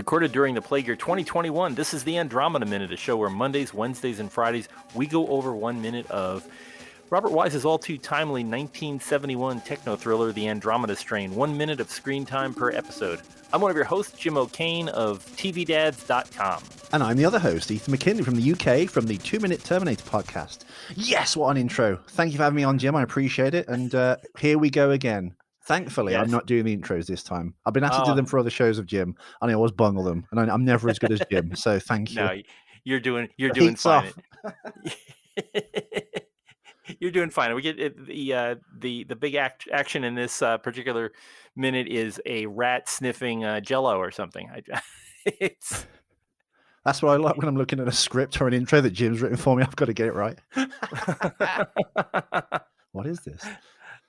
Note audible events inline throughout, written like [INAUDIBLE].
Recorded during the plague year 2021, this is the Andromeda Minute, a show where Mondays, Wednesdays, and Fridays we go over one minute of Robert Wise's all too timely 1971 techno thriller, The Andromeda Strain, one minute of screen time per episode. I'm one of your hosts, Jim O'Kane of TVDads.com. And I'm the other host, Ethan McKinley from the UK from the Two Minute Terminator podcast. Yes, what an intro. Thank you for having me on, Jim. I appreciate it. And uh, here we go again. Thankfully, yes. I'm not doing the intros this time. I've been asked oh. to do them for other shows of Jim, and I always bungle them. And I'm never as good as Jim. [LAUGHS] So thank you. No, you're doing you're doing fine. [LAUGHS] you're doing fine. We get the uh, the the big act, action in this uh, particular minute is a rat sniffing uh, Jello or something. I, [LAUGHS] it's that's what I like when I'm looking at a script or an intro that Jim's written for me. I've got to get it right. what is this?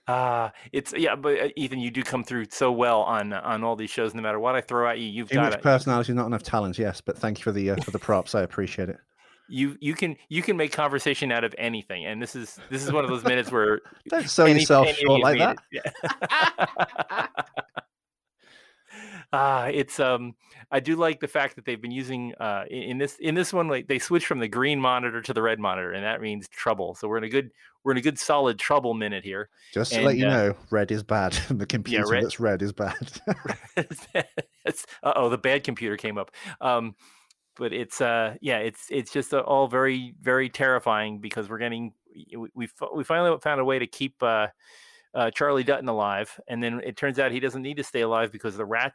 Uh it's yeah, but uh, Ethan, you do come through so well on on all these shows. No matter what I throw at you, you've Too got much it. personality, not enough talent. Yes, but thank you for the uh, for the props. I appreciate it you you can you can make conversation out of anything and this is this is one of those minutes where [LAUGHS] don't sell any, yourself short like that yeah. [LAUGHS] [LAUGHS] uh it's um i do like the fact that they've been using uh in, this in this one like they switched from the green monitor to the red monitor and that means trouble. So we're in a good we're in a good solid trouble minute here just to and, let you uh, know red is bad. [LAUGHS] The computer yeah, red, that's red is bad. [LAUGHS] [LAUGHS] Uh-oh the bad computer came up. Um but it's uh yeah it's it's just uh, all very very terrifying because we're getting we we, we finally found a way to keep uh, uh, Charlie Dutton alive, and then it turns out he doesn't need to stay alive because the rat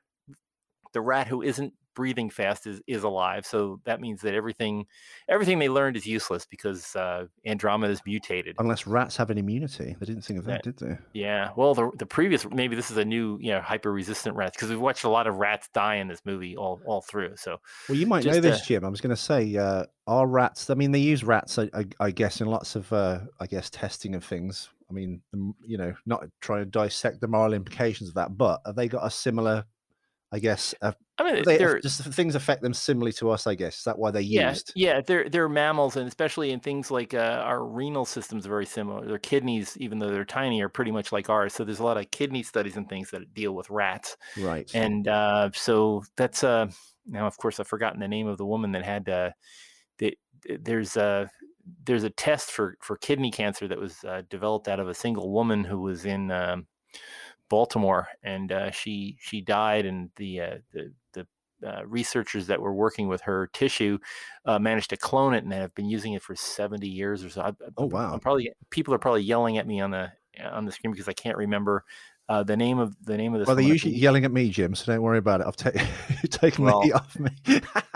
the rat who isn't breathing fast is is alive. So that means that everything everything they learned is useless because uh, Andromeda is mutated. Unless rats have an immunity, they didn't think of that, that did they? Yeah. Well, the the previous maybe this is a new you know hyper resistant rats because we've watched a lot of rats die in this movie all all through. So well, you might know this, uh, Jim. I was going to say, uh, are rats? I mean, they use rats, I, I, I guess, in lots of uh, I guess testing of things. I mean, you know, not trying to dissect the moral implications of that, but have they got a similar I guess. Uh, I mean, they, they're, just things affect them similarly to us. I guess is that why they yeah, used. Yeah, they're they're mammals, and especially in things like uh, our renal systems very similar. Their kidneys, even though they're tiny, are pretty much like ours. So there's a lot of kidney studies and things that deal with rats. Right. And uh, so that's uh now, of course, I've forgotten the name of the woman that had uh, that there's a there's a test for for kidney cancer that was uh, developed out of a single woman who was in. Um, Baltimore, and uh, she she died, and the uh, the the uh, researchers that were working with her tissue uh, managed to clone it, and they have been using it for seventy years or so. I, oh wow! I'm probably people are probably yelling at me on the on the screen because I can't remember uh, the name of the name of this. Well, they're usually yelling at me, Jim. So don't worry about it. I've ta- [LAUGHS] taken well, the off me.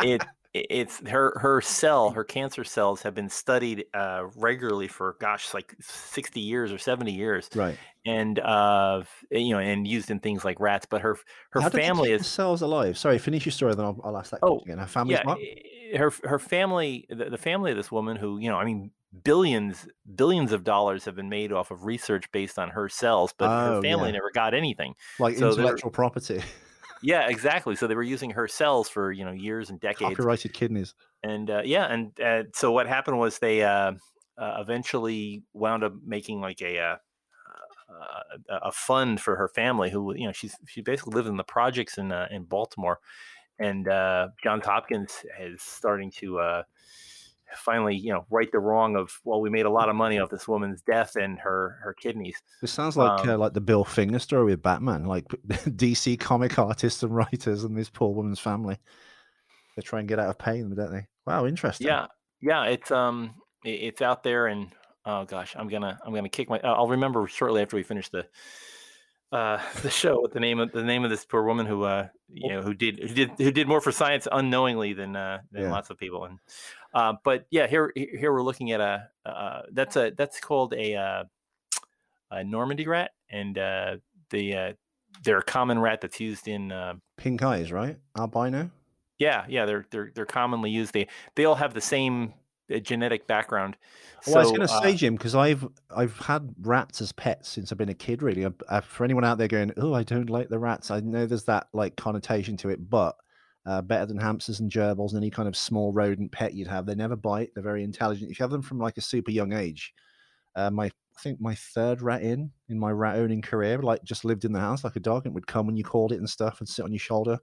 it it's her her cell her cancer cells have been studied uh, regularly for gosh like 60 years or 70 years right. and uh you know and used in things like rats but her her How family is cells alive? Sorry finish your story then i'll, I'll ask that oh, again. Her family yeah, her her family the, the family of this woman who you know i mean billions billions of dollars have been made off of research based on her cells but oh, her family yeah. never got anything. Like so intellectual property [LAUGHS] yeah, exactly. So they were using her cells for you know years and decades. Copyrighted kidneys. And uh, yeah, and uh, so what happened was they uh, uh eventually wound up making like a, uh, uh, a a fund for her family, who you know she's she basically lived in the projects in in Baltimore, and Johns Hopkins is starting to finally, you know, right the wrong of well, we made a lot of money [LAUGHS] off this woman's death and her her kidneys. This sounds like um, uh, like the Bill Finger story with Batman, like [LAUGHS] DC comic artists and writers and this poor woman's family. They try and get out of paying don't they? Wow, interesting. Yeah, yeah, it's um, it's out there, and oh gosh, I'm gonna I'm gonna kick my. I'll remember shortly after we finish the uh, [LAUGHS] the show with the name of the name of this poor woman who uh, you know who did who did who did more for science unknowingly than uh, than yeah. lots of people. And uh, but yeah here here we're looking at a uh, that's a that's called a, uh, a Normandy rat. And uh, the uh, they're a common rat that's used in uh, pink eyes right? Albino? Yeah yeah they're they're they're commonly used. They they all have the same genetic background. Well, so, I was going to uh, say, Jim, because I've I've had rats as pets since I've been a kid. Really, uh, for anyone out there going, "Oh, I don't like the rats," I know there's that like connotation to it, but uh, better than hamsters and gerbils and any kind of small rodent pet you'd have. They never bite. They're very intelligent. If you have them from like a super young age, uh, my I think my third rat in in my rat owning career, like just lived in the house like a dog and would come when you called it and stuff and sit on your shoulder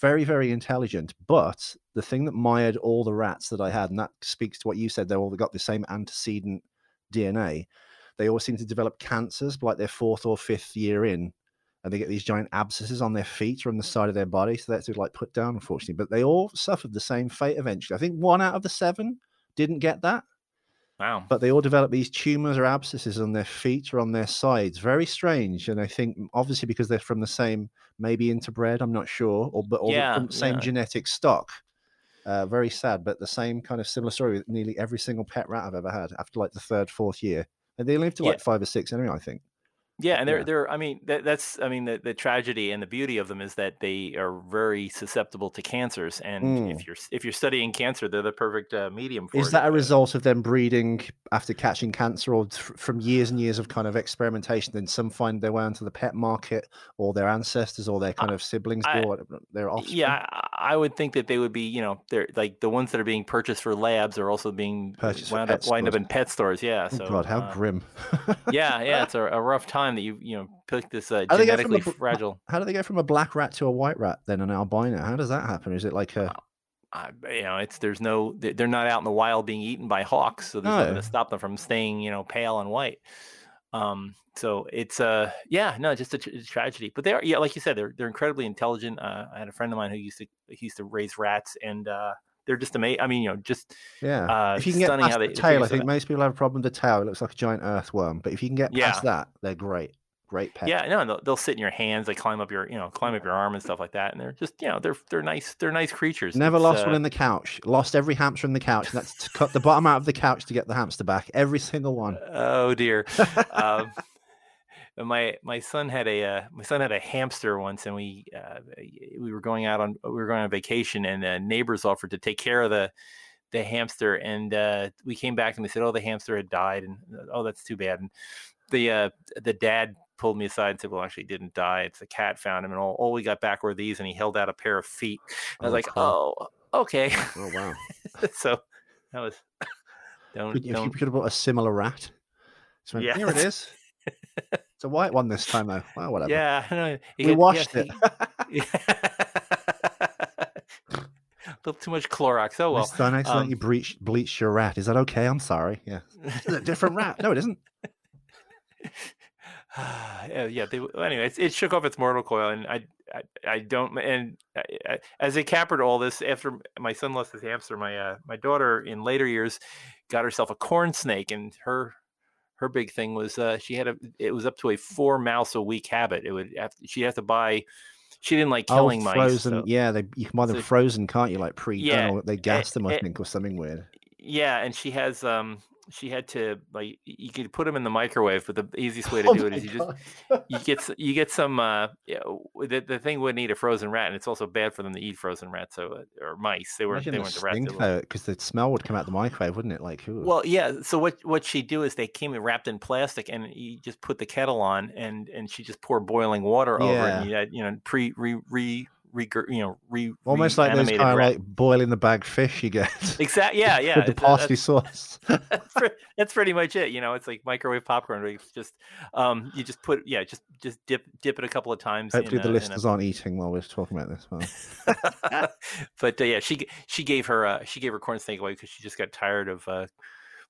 very, very intelligent. But the thing that mired all the rats that I had, and that speaks to what you said, they all got the same antecedent DNA. They all seem to develop cancers like their fourth or fifth year in, and they get these giant abscesses on their feet or on the mm. side of their body. So that's like put down, unfortunately. But they all suffered the same fate eventually. I think one out of the seven didn't get that. Wow. But they all develop these tumors or abscesses on their feet or on their sides. Very strange. And I think obviously because they're from the same, maybe interbred, I'm not sure, or but all Yeah, the same yeah. genetic stock. Uh, very sad, but the same kind of similar story with nearly every single pet rat I've ever had after like the third, fourth year. And they live to Yeah. like five or six anyway, I think. Yeah, and they're Yeah. they're. I mean, that, that's. I mean, the, the tragedy and the beauty of them is that they are very susceptible to cancers. And Mm. if you're if you're studying cancer, they're the perfect uh, medium for Is it. that a Uh, result of them breeding after catching cancer or th- from years and years of kind of experimentation? Then some find their way onto the pet market or their ancestors or their kind of siblings I- or their offspring? Yeah, I, would think that they would be. You know, they're like the ones that are being purchased for labs are also being Purchased wound up wind up in pet stores. Yeah. Oh, God, how uh, grim. yeah, yeah, it's [LAUGHS] a, a rough time that you you know pick this uh, How do they go genetically a fragile. How do they go from a black rat to a white rat then an albino? How does that happen? Is it like a I, you know, it's there's no they- they're not out in the wild being eaten by hawks, so there's nothing No. to stop them from staying you know pale and white. Um, so it's uh yeah no just a, tr- a tragedy, but they are yeah like you said they're they're incredibly intelligent. Uh, I had a friend of mine who used to he used to raise rats and uh, they're just amazing. I mean you know just yeah? uh, if you can get past how they the tail, I think most people have a problem with the tail. It looks like a giant earthworm, but if you can get Yeah. past that, they're great. Great pet. Yeah, no, they'll, they'll sit in your hands. They climb up your, you know, climb up your arm and stuff like that. And they're just, you know, they're they're nice. They're nice creatures. Never It's, lost uh, one in the couch. Lost every hamster in the couch. And that's to cut the bottom out of the couch to get the hamster back. Every single one. [LAUGHS] Oh dear. [LAUGHS] um, my my son had a uh, my son had a hamster once, and we uh, we were going out on we were going on vacation, and uh, neighbors offered to take care of the the hamster, and uh, we came back and they said, oh, the hamster had died, and oh, that's too bad. And the uh, the dad pulled me aside and said, well, actually, he didn't die. It's the cat found him, and all, all we got back were these, and he held out a pair of feet. I was Oh, like, cool. oh, okay. Oh, wow. [LAUGHS] so that was [LAUGHS] don't if you don't could have bought a similar rat. So Yeah. Here it is. [LAUGHS] It's a white one this time, though. Well, whatever. yeah. no, We washed yes, it. a [LAUGHS] little too much Clorox. Oh well. Miss Dunn accidentally um, breached, bleached your rat. Is that okay? I'm sorry. Yeah. It's a different rat. No, it isn't. [SIGHS] yeah, yeah. They, anyway, it, it shook off its mortal coil, and I, I, I don't. And I, I, as capper to all this, after my son lost his hamster, my uh, my daughter in later years got herself a corn snake, and her her big thing was uh, she had a. It was up to a four mouse a week habit. It would have, she'd have to buy. She didn't like killing oh, mice. frozen. so- Yeah, they you can buy them so- frozen, can't you? Like pre Yeah, or they gas them, I eh, think, or something weird. Yeah, and she has um she had to like you could put them in the microwave, but the easiest way to [LAUGHS] Oh do it is you just you get you get some uh yeah, w- the, the thing wouldn't eat a frozen rat and it's also bad for them to eat frozen rats so uh, or mice they were Imagine they the weren't the rats stink they were- though, because the smell would come out the microwave, wouldn't it? Like, ooh. well yeah so what what she do is they came wrapped in plastic and you just put the kettle on and and she just pour boiling water over it and you had you know pre re re, re you know re almost like those kind of like boiling the bag fish you get. [LAUGHS] exactly yeah yeah with the parsley that's- sauce. [LAUGHS] that's, pre- that's pretty much it. You know, it's like microwave popcorn. where It's just um, you just put yeah, just just dip dip it a couple of times. in Hopefully, a- the a- listeners aren't eating while we're talking about this. But [LAUGHS] uh, yeah, she she gave her uh, she gave her corn snake away because she just got tired of uh,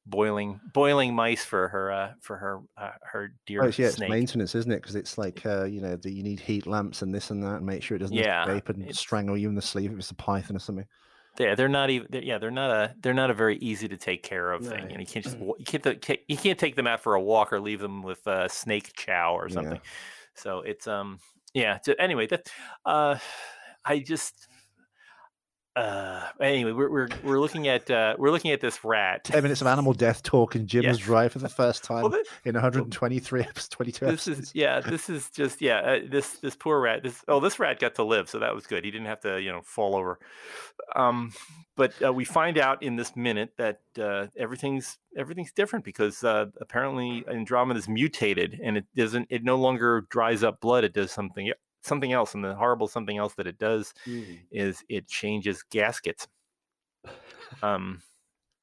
boiling boiling mice for her uh, for her uh, her dear oh, yeah, it's maintenance, isn't it? Because it's like uh, you know, the, you need heat lamps and this and that, and make sure it doesn't Yeah, escape and it's- strangle you in the sleeve if it's a python or something. Yeah, they're not even. They're, yeah, they're not a. They're not a very easy to take care of thing. No. You can't just. [CLEARS THROAT] You can't. You can't take them out for a walk or leave them with uh, snake chow or Yeah. something. So it's um. Yeah. So anyway, that. Uh, I just. Uh. Anyway, we're we're we're looking at uh we're looking at this rat. Ten minutes of animal death talk, and Jim Yeah. was right for the first time Well, thi- in 123 episodes, 22 this episodes. is yeah. This is just yeah. Uh, this this poor rat. This oh this rat got to live, so that was good. He didn't have to you know fall over. Um, but uh, we find out in this minute that uh, everything's everything's different because uh, apparently Andromeda is mutated and it doesn't. It no longer dries up blood. It does something something else, and the horrible something else that it does is it changes gaskets. Um,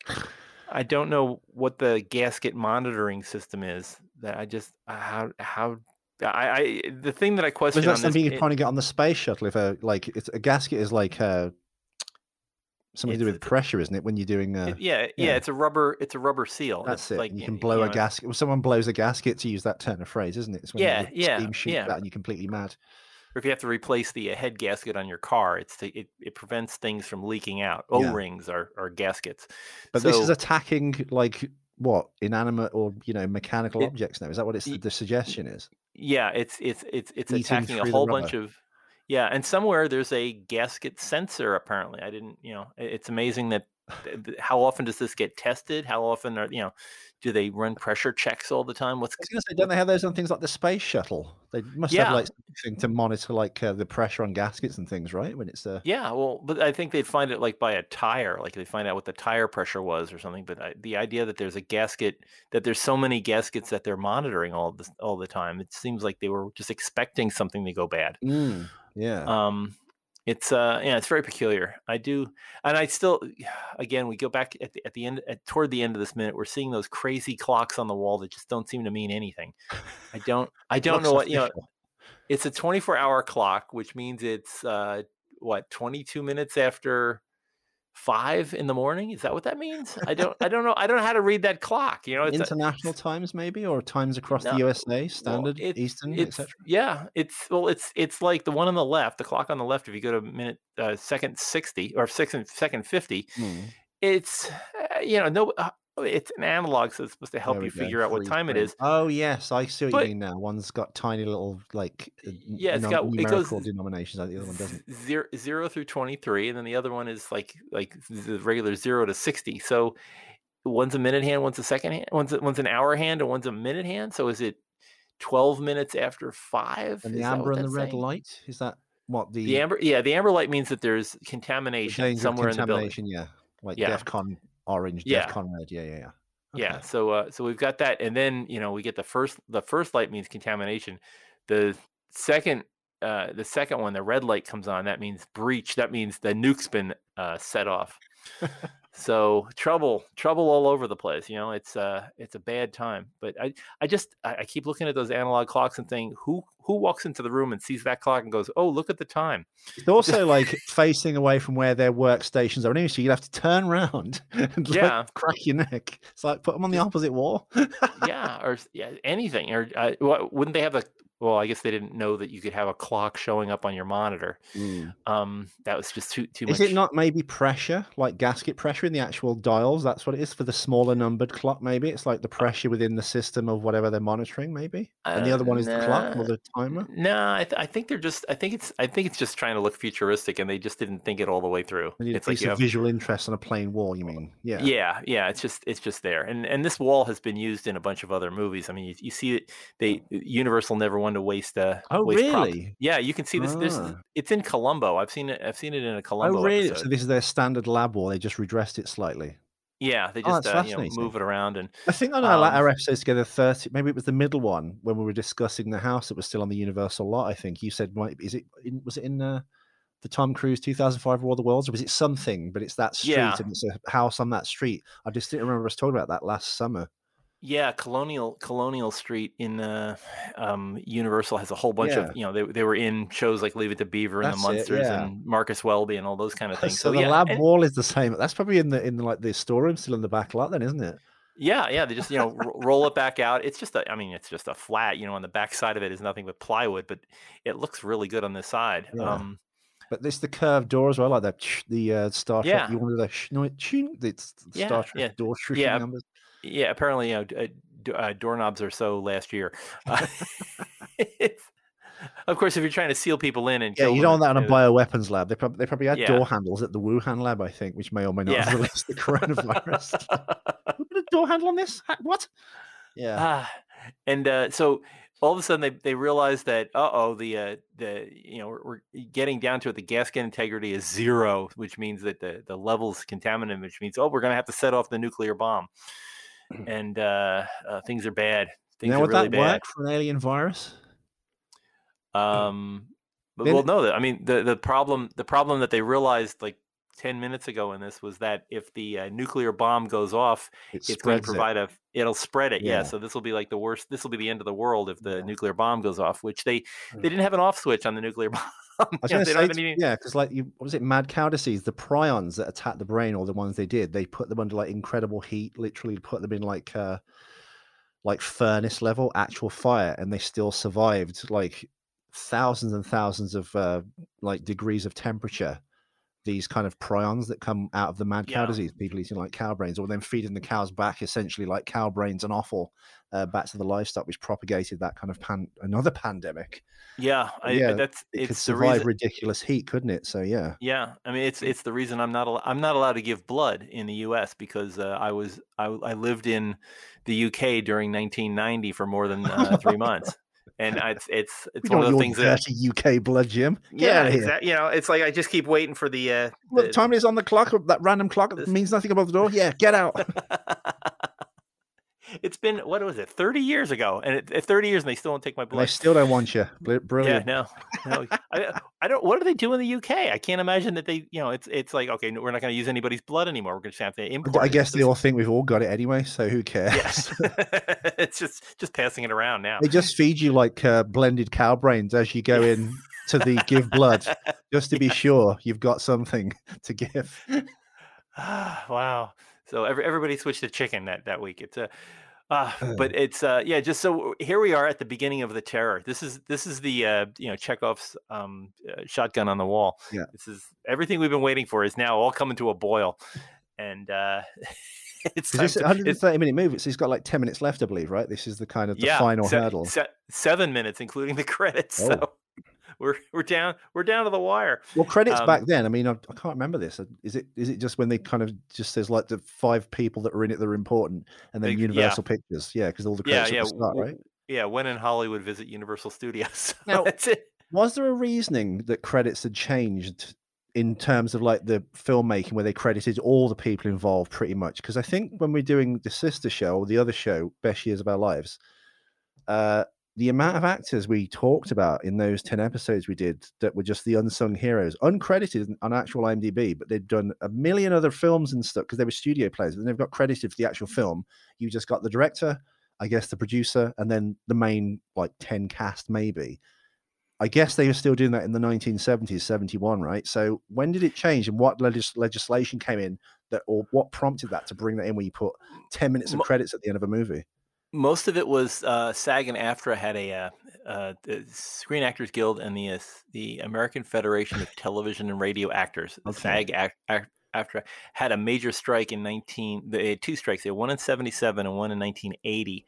[SIGHS] I don't know what the gasket monitoring system is. That I just uh, how how I, I the thing that I question Is that on something this, trying to get on the space shuttle? If a like it's a gasket is like uh, something to do with pressure, isn't it? When you're doing uh, it- yeah, yeah, yeah. it's a rubber, it's a rubber seal. that's It's it. Like you can blow you a gasket. Well, someone blows a gasket to use that turn of phrase, isn't it? It's when Yeah, the yeah, steam shoots yeah. out and you're completely mad. Or if you have to replace the uh, head gasket on your car, it's to, it it prevents things from leaking out. O rings are are gaskets. But this is attacking like what inanimate or you know mechanical It- objects now. Is that what it's y- the suggestion is? Yeah, it's it's it's it's Eating attacking a whole bunch of yeah, and somewhere there's a gasket sensor. Apparently, I didn't. You know, it's amazing that th- th- how often does this get tested? How often are you know? Do they run pressure checks all the time? What's I was going to say, don't they have those on things like the space shuttle? They must Yeah. have like something to monitor like uh, the pressure on gaskets and things, right? When it's uh, yeah, well, but I think they'd find it like by a tire, like they find out what the tire pressure was or something. But I, the idea that there's a gasket, that there's so many gaskets that they're monitoring all this all the time, it seems like they were just expecting something to go bad. mm, yeah. um it's uh yeah it's very peculiar. I do and i still [SIGHS] again we go back at the, at the end at, toward the end of this minute we're seeing those crazy clocks on the wall that just don't seem to mean anything. I don't i don't know what you know it's a 24 hour clock which means it's uh what 22 minutes after five in the morning? Is that what that means? I don't i [LAUGHS] don't know i don't know how to read that clock you know it's a- International times, maybe, or times across No, the USA, standard, it- Eastern, etc. yeah it's well it's it's like the one on the left the clock on the left if you go to minute uh, second 60 or second second 50 it's uh, you know no uh, it's an analog so it's supposed to help you go, figure out what time it is Oh yes, I see what But- you mean now. One's got tiny little like uh, yeah, it's got- it numerical denominations, like the other one doesn't. zero, zero through 23 and then the other one is like like the regular 0 to 60 so one's a minute hand one's a second hand one's one's an hour hand and one's a minute hand so is it 12 minutes after 5 And the that amber and the red saying? light is that what the, the amber yeah the amber light means that there's contamination somewhere in the building contamination? Yeah, like Yeah. DefCon orange, Yeah. DefCon red. Yeah, yeah, yeah. Yeah. So uh, so we've got that, and then you know we get the first the first light means contamination. The second uh, the second one, the red light comes on. That means breach. That means the nuke's been uh, set off. [LAUGHS] so trouble trouble all over the place. You know, it's uh it's a bad time. But I I just I, keep looking at those analog clocks and thinking who who walks into the room and sees that clock and goes, oh look at the time. It's also [LAUGHS] like facing away from where their workstations are. Anyway, so you'd have to turn around [LAUGHS] and like, Yeah. crack your neck. It's like put them on the opposite wall. [LAUGHS] yeah, or yeah, anything. Or uh, wouldn't they have the? Well, I guess they didn't know that you could have a clock showing up on your monitor. Um, that was just too too Is much. it not maybe pressure, like gasket pressure in the actual dials? That's what it is for the smaller numbered clock. Maybe it's like the pressure within the system of whatever they're monitoring. Maybe, and the Uh, other one is the clock or the timer. No, I, th- I think they're just. I think it's. I think it's just trying to look futuristic, and they just didn't think it all the way through. I need a It's like you have, visual interest on a plain wall. You mean? Yeah. yeah, yeah. It's just. It's just there, and and this wall has been used in a bunch of other movies. I mean, you, you see it. They Universal never wanted to waste. Uh, Oh, waste prop- really? Yeah, you can see this. This Ah. it's in Columbo. I've seen it. I've seen it in a Columbo. Oh, really? episode. So this is their standard lab wall. They just redressed it slightly. Yeah, they Oh, just that's uh, you know, move it around and I think on our, Um, our episodes together, thirty. Maybe it was the middle one when we were discussing the house that was still on the Universal lot. I think you said, might is it? In, was it in uh, the Tom Cruise 2005 War of the Worlds, or was it something? But it's that street, Yeah. and it's a house on that street. I just didn't remember us talking about that last summer. Yeah, Colonial Colonial Street in uh, um, Universal has a whole bunch Yeah. of you know they they were in shows like Leave It to Beaver and That's the Munsters yeah. and Marcus Welby and all those kind of things. So, So, the yeah, lab and- wall is the same. That's probably in the in like the storeroom, still in the back lot, then, isn't it? yeah, yeah, they just you know ro- roll it back out. It's just a, I mean, it's just a flat. You know, on the back side of it is nothing but plywood, but it looks really good on this side. Um, But this the curved door as well, like that. The uh, Star Trek. Yeah. You wanted the schnoit, ching, it's Yeah, Star Trek yeah, door shrieking yeah. numbers. Yeah, apparently, you know, uh, uh, doorknobs are so last year. [LAUGHS] Uh, [LAUGHS] of course, if you're trying to seal people in and Yeah, you don't want that on a bioweapons lab. They probably they probably had Yeah. door handles at the Wuhan lab, I think, which may or may not Yeah. have released the coronavirus. [LAUGHS] we put a door handle on this? What? Yeah. Ah, and uh, so all of a sudden they, they realize that uh oh the uh, the you know we're, we're getting down to it the gasket integrity is zero which means that the the levels contaminant which means oh we're gonna have to set off the nuclear bomb and uh, uh, things are bad. Things now are would really that bad. work for an alien virus? um but, well no I mean the the problem the problem that they realized like 10 minutes ago in this was that if the uh, nuclear bomb goes off, It it's going to spreads it. provide a, it'll spread it. Yeah. Yeah. So this will be like the worst, this will be the end of the world if the nuclear bomb goes off, which they, Mm. they didn't have an off switch on the nuclear [LAUGHS] bomb. I was You know, going to they don't say, have to- any- yeah, because like you, what was it, mad cow disease? The prions that attack the brain, or the ones they did, they put them under like incredible heat, literally put them in like uh like furnace level, actual fire, and they still survived like thousands and thousands of uh like degrees of temperature. These kind of prions that come out of the mad cow Yeah. disease, people eating like cow brains, or then feeding the cows back essentially like cow brains and offal uh, back to the livestock, which propagated that kind of pan another [LAUGHS] pandemic. yeah. I, Yeah, that's, It could survive ridiculous heat, couldn't it? So yeah. Yeah, I mean it's it's the reason I'm not al- I'm not allowed to give blood in the U.S. because uh, I was I, I lived in the U.K. during 1990 for more than uh, three months, and I, [LAUGHS] it's it's it's one of the things that dirty UK blood, Jim. Get yeah out of here. exactly you know it's like I just keep waiting for the uh, Look, the- time is on the clock. That random clock means nothing above the door. Yeah, get out. [LAUGHS] it's been what was it 30 years ago and it, 30 years and they still don't take my And they blood. still don't want you. Br- [LAUGHS] Yeah, no, no. I, I don't. What do they do in the UK? I can't imagine that they, you know, it's it's like okay, we're not going to use anybody's blood anymore. We're going to have to import. I guess they all think we've all got it anyway, so who cares? Yes, [LAUGHS] it's just just passing it around now. they just feed you like uh, blended cow brains as you go in to the give blood, [LAUGHS] just to be sure you've got something to give. Ah, [SIGHS] wow. So every, everybody switched to chicken that that week. It's a, uh, but it's uh, yeah. Just so here we are at the beginning of the terror. This is this is the uh, you know Chekhov's um, uh, shotgun on the wall. Yeah. This is everything we've been waiting for is now all coming to a boil, and uh, [LAUGHS] it's Is this to- 130 minute movie? So he's got like 10 minutes left, I believe, right? This is the kind of the final se- hurdle. se- seven minutes, including the [LAUGHS] credits. Oh. So we're we're down we're down to the wire. Well, credits Um, back then. I mean, I, I can't remember this. Uh, Is it? Is it just when they kind of just says like the five people that are in it that are important, and then yeah. Universal Pictures? Yeah, because all the credits yeah. the start, right? Yeah, when in Hollywood visit Universal Studios. [LAUGHS] Now- That's it. Was there a reasoning that credits had changed in terms of like the filmmaking, where they credited all the people involved pretty much? Because I think when we're doing the sister show or the other show, Best Years of Our Lives, uh, the amount of actors we talked about in those 10 episodes we did that were just the unsung heroes, uncredited on actual IMDb, but they'd done a million other films and stuff because they were studio players, and they've got credited for the actual film. You just got the director, I guess the producer, and then the main like 10 cast, maybe. I guess they were still doing that in the 1970s, 71, right? So when did it change and what legis- legislation came in that, or what prompted that to bring that in where you put 10 minutes of credits at the end of a movie? Most of it was uh, SAG and AFTRA had a uh, uh, the Screen Actors Guild and the uh, the American Federation of Television and Radio Actors, Okay. SAG Act, Act, AFTRA, had a major strike in 19. They had two strikes. They had one in 77 and one in 1980.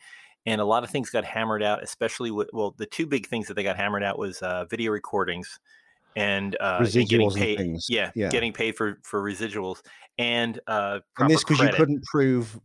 And a lot of things got hammered out, especially with well, the two big things that they got hammered out was uh, video recordings and uh, getting paid. things. Yeah, Yeah. getting paid for for residuals and uh, and this because you couldn't prove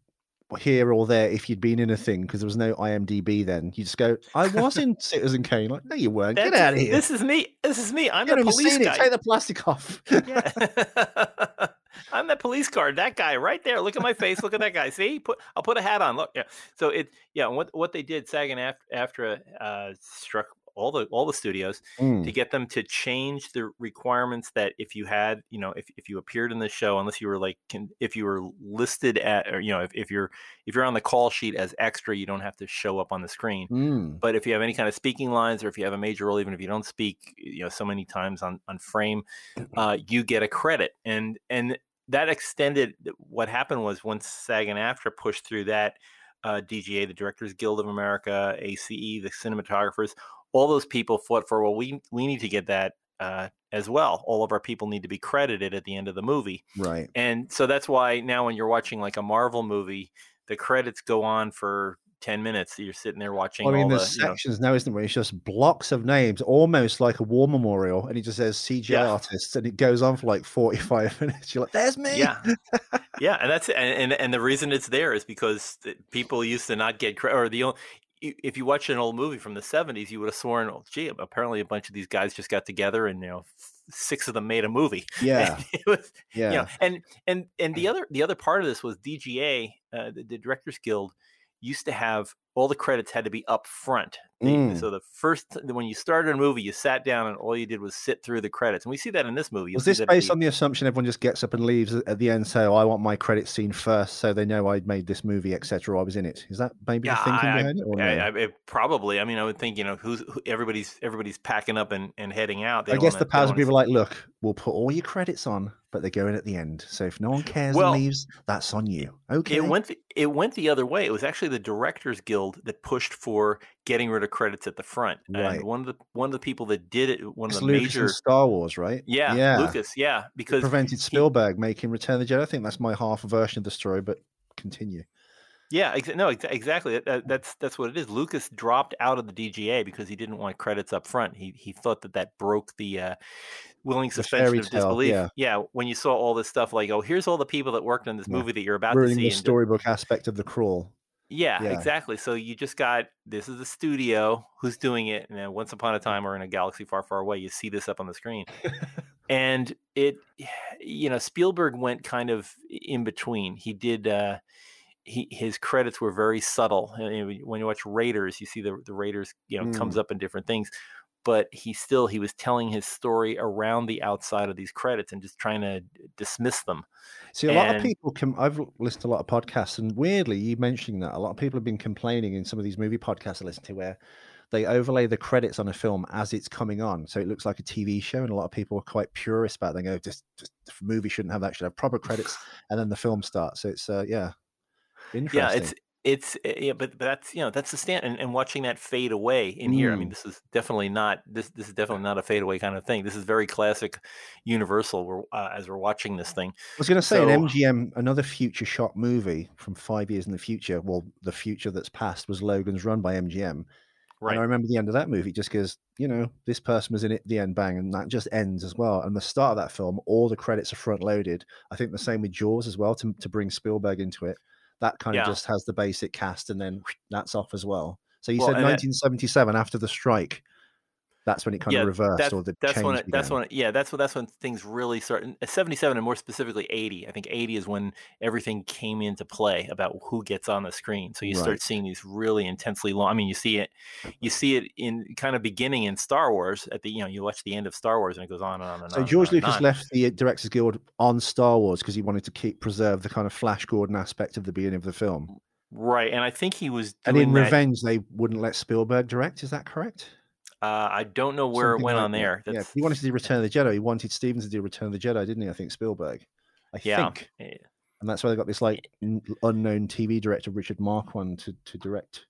here or there if you'd been in a thing because there was no IMDb then. You just go, I was in [LAUGHS] Citizen Kane. Like, no, you weren't. Get out of here. This is me. This is me. I'm you the police guy. it. Take the plastic off. Yeah. [LAUGHS] I'm that police card. That guy right there. Look at my face. Look at that guy. See, put I'll put a hat on. Look, yeah. So it, yeah. What what they did, SAG and AFTRA after uh, struck all the all the studios Mm. to get them to change the requirements that if you had, you know, if, if you appeared in the show, unless you were like, can, if you were listed at, or you know, if, if you're if you're on the call sheet as extra, you don't have to show up on the screen. Mm. But if you have any kind of speaking lines, or if you have a major role, even if you don't speak, you know, so many times on on frame, [CLEARS THROAT] uh, you get a credit, and and that extended. What happened was once SAG and AFTRA pushed through that, uh, DGA, the Directors Guild of America, ACE, the cinematographers, all those people fought for. Well, we we need to get that uh, as well. All of our people need to be credited at the end of the movie, Right. and so that's why now when you're watching like a Marvel movie, the credits go on for. 10 minutes you're sitting there watching I mean, all the there's you know, sections now, isn't there? Where it's just blocks of names, almost like a war memorial, and it just says CGI Yeah. artists, and it goes on for like 45 [LAUGHS] minutes. You're like, there's me. yeah [LAUGHS] yeah and that's and, and and the reason it's there is because people used to not get credit or the only if you watch an old movie from the 70s you would have sworn oh, gee apparently a bunch of these guys just got together and you know six of them made a movie [LAUGHS] Yeah. it was Yeah. you know, and and and the other the other part of this was DGA, uh, the, the Directors Guild, used to have all the credits had to be up front. Mm. So the first when you started a movie, you sat down and all you did was sit through the credits, and we see that in this movie. You'll Was this based the- on the assumption everyone just gets up and leaves at the end, say, oh, I want my credit scene first, so they know I made this movie, etc. I was in it. Is that maybe Yeah, the thinking I- I- it? I, it probably. I mean, I would think you know who's who, everybody's everybody's packing up and, and heading out. They I guess the powers of people like, look, we'll put all your credits on, but they're going at the end. So if no one cares Well, and leaves, that's on you. Okay. It went the, it went the other way. It was actually the Directors Guild that pushed for getting rid of credits at the front. Right. And one of the one of the people that did it, one of It's the Lucas major, Star Wars, right? yeah, yeah. Lucas, yeah, because prevented Spielberg making Return of the Jedi. I think that's my half version of the story, but continue. yeah, exa- no, exa- exactly. That, that, that's that's what it is. Lucas dropped out of the DGA because he didn't want credits up front. He he thought that that broke the uh, willing suspension of tale, disbelief. yeah. yeah. when you saw all this stuff like, oh, here's all the people that worked on this Yeah. movie that you're about Ruining to see. the- storybook aspect of the crawl. Yeah, Yeah. exactly. So you just got this is the studio who's doing it, and then once upon a time or in a galaxy far, far away, you see this up on the screen, [LAUGHS] and it, [SIGHS] you know, Spielberg went kind of in between. He did. uh he, his credits were very subtle. When you watch Raiders, you see the the Raiders, you know, comes up in different things, but he still he was telling his story around the outside of these credits and just trying to dismiss them. See, a lot of people can. I've listened to a lot of podcasts, and weirdly, you mentioning that, a lot of people have been complaining in some of these movie podcasts I listen to where they overlay the credits on a film as it's coming on, so it looks like a TV show. And a lot of people are quite purist about. It. They go, "Just, just the movie shouldn't have that. Should have proper credits, [SIGHS] and then the film starts." So it's, uh, yeah, interesting. Yeah, it's it's uh, yeah, but but that's you know that's the stand and, and watching that fade away in here. I mean, Mm. this is definitely not this this is definitely not a fade away kind of thing. This is very classic Universal. We're, uh, as we're watching this thing. I was going to say So- an MGM, another future shot movie from five years in the future. Well, the future that's past was Logan's Run by MGM. Right. And I remember the end of that movie just because, you know, this person was in it the end, bang, and that just ends as well. And the start of that film, all the credits are front loaded. I think the same with Jaws as well to, to bring Spielberg into it. That kind Yeah. of just has the basic cast and then that's off as well. So you Well, said and that- 1977 after the strike. That's when it kind Yeah, of reversed That's, or the that's change when it, that's when it, yeah that's when that's when things really start. Seventy seven and more specifically eighty. I think eighty is when everything came into play about who gets on the screen. So you Right. start seeing these really intensely long. I mean, you see it, you see it in kind of beginning in Star Wars at the you know you watch the end of Star Wars and it goes on and on and So on. So George on Lucas on. left the Directors Guild on Star Wars because he wanted to keep preserve the kind of Flash Gordon aspect of the beginning of the film. right, and I think he was And in that. Revenge, they wouldn't let Spielberg direct. Is that correct? Uh, I don't know where Something it went like on that. there. Yeah, he wanted to do Return of the Jedi. He wanted Stevens to do Return of the Jedi, didn't he? I think Spielberg. I yeah, think, eh, and that's why they got this like unknown TV director Richard Marquand to to direct.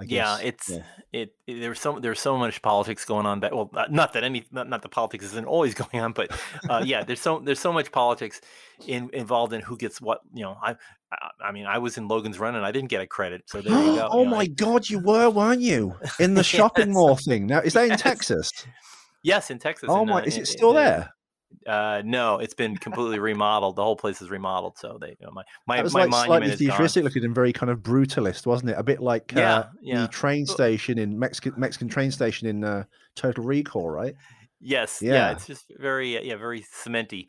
I yeah, it's yeah. it, it. There's so there's so much politics going on. That well, not- that any not, not the politics isn't always [LAUGHS] going on, but uh, yeah, there's so there's so much politics in, involved in who gets what. You know, I, I I mean, I was in Logan's Run and I didn't get a credit, so there you [GASPS] go. oh you know, my God, you were, weren't you, in the [LAUGHS] shopping Yes. mall thing? Now is that in Texas? yes, in Texas. Oh in, my, uh, is it still in, there? Uh, no, it's been completely remodeled. The whole place is remodeled. So they, you know, my my, was my like monument slightly futuristic looking and very kind of brutalist, wasn't it? A bit like Yeah, uh, yeah. the train station in Mexican Mexican train station in uh, Total Recall, right? Yes, yeah. Yeah. it's just very yeah, very cementy.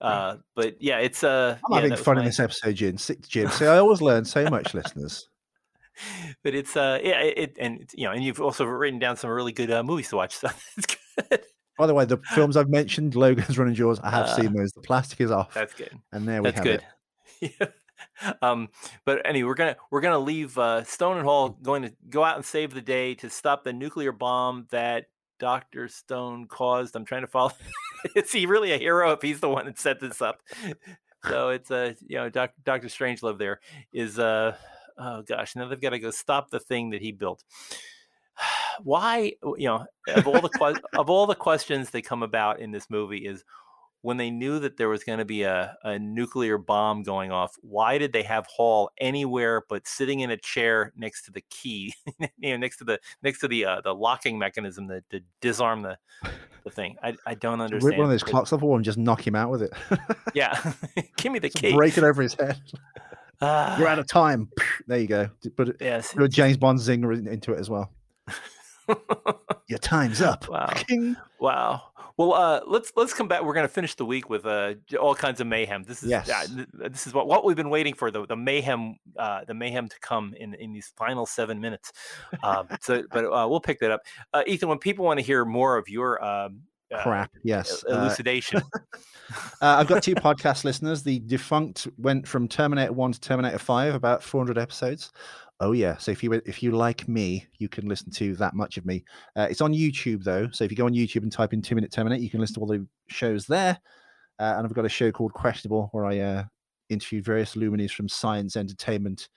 Uh, but yeah, it's uh, I'm yeah, having fun in this episode, Jim. Jim. See, I always learn so much, listeners. [LAUGHS] but it's uh yeah it, it and you know and you've also written down some really good uh, movies to watch so [LAUGHS] it's good By the way, the films I've mentioned, Logan's Running Jaws, I have Uh, seen those. The plastic is off, that's good and there we that's have good it. [LAUGHS] yeah. um but anyway we're gonna we're gonna leave uh stone and hall going to go out and save the day to stop the nuclear bomb that dr stone caused i'm trying to follow [LAUGHS] is he really a hero if he's the one that set this up [LAUGHS] so it's uh you know Doc, dr strangelove there is uh oh gosh now they've got to go stop the thing that he built [SIGHS] why you know of all the que- of all the questions that come about in this movie is when they knew that there was going to be a, a nuclear bomb going off why did they have hall anywhere but sitting in a chair next to the key [LAUGHS] you know next to the next to the uh, the locking mechanism that to disarm the the thing i, I don't understand. Rip one of those clocks off and just knock him out with it. yeah [LAUGHS] [LAUGHS] give me the Just key break it over his head. Ah, [SIGHS] You're out of time. There you go. Put yes put a James Bond zinger into it as well. [LAUGHS] Your time's up. [LAUGHS] Wow. King. Wow. Well, uh, let's let's come back. We're going to finish the week with uh, all kinds of mayhem. This is yes. uh, this is what, what we've been waiting for the the mayhem uh, the mayhem to come in in these final seven minutes. Um, so, [LAUGHS] but uh, we'll pick that up. Uh, Ethan, when people want to hear more of your um, crap, yes, elucidation. I've got two podcast listeners. The defunct went from Terminator One to Terminator Five, about 400 episodes. Oh yeah. So if you if you like me, you can listen to that much of me. Uh, it's on YouTube though. So if you go on YouTube and type in Two Minute Terminator, you can listen to all the shows there. Uh, and I've got a show called Questionable where I uh, interviewed various luminaries from science, entertainment,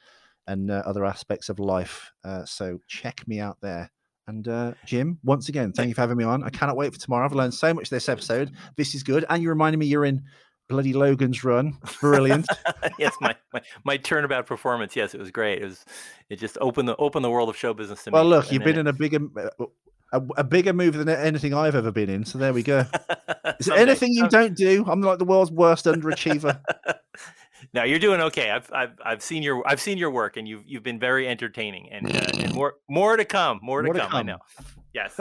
and uh, other aspects of life. Uh, so check me out there. And uh, Jim, once again, thank you for having me on. I cannot wait for tomorrow. I've learned so much this episode. This is good. And you reminded me you're in bloody Logan's run. Brilliant. [LAUGHS] yes, my, my, my turnabout performance. Yes, it was great. It was it just opened the opened the world of show business to well, me. Well, look, you've been it, in a bigger a, a, bigger move than anything I've ever been in. So there we go. [LAUGHS] Is there anything you don't do? I'm like the world's worst underachiever. [LAUGHS] no, you're doing okay. I've, I've I've seen your I've seen your work, and you've you've been very entertaining, and uh, and more more to come. More to, come, to come. I know. Yes.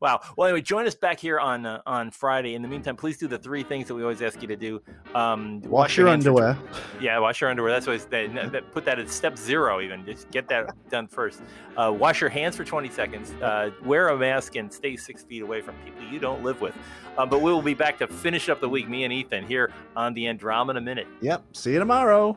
Wow. Well, anyway, join us back here on uh, on Friday. In the meantime, please do the three things that we always ask you to do. Um, wash, wash, your, your underwear. Yeah, wash your underwear. That's what they, that, put that at step zero. Even just get that [LAUGHS] done first. Uh, wash your hands for 20 seconds. Uh, wear a mask and stay six feet away from people you don't live with. Uh, but we will be back to finish up the week, me and Ethan, here on the Andromeda Minute. Yep. See you tomorrow.